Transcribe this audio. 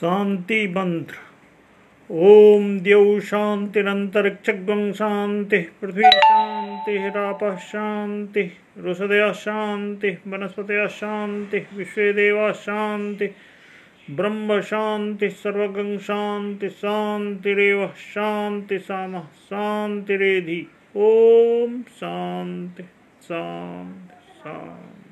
शांति मंत्र ओम द्यौ शांतिरंतरिक्षगं शांति पृथ्वी शांति राप शांति रुषदया शांति वनस्पतया शांति विश्वदेवा शांति ब्रह्म शांति सर्वगं शांति शांतिरेव शांति साम शांतिरेधि ओम शांति शांति शांति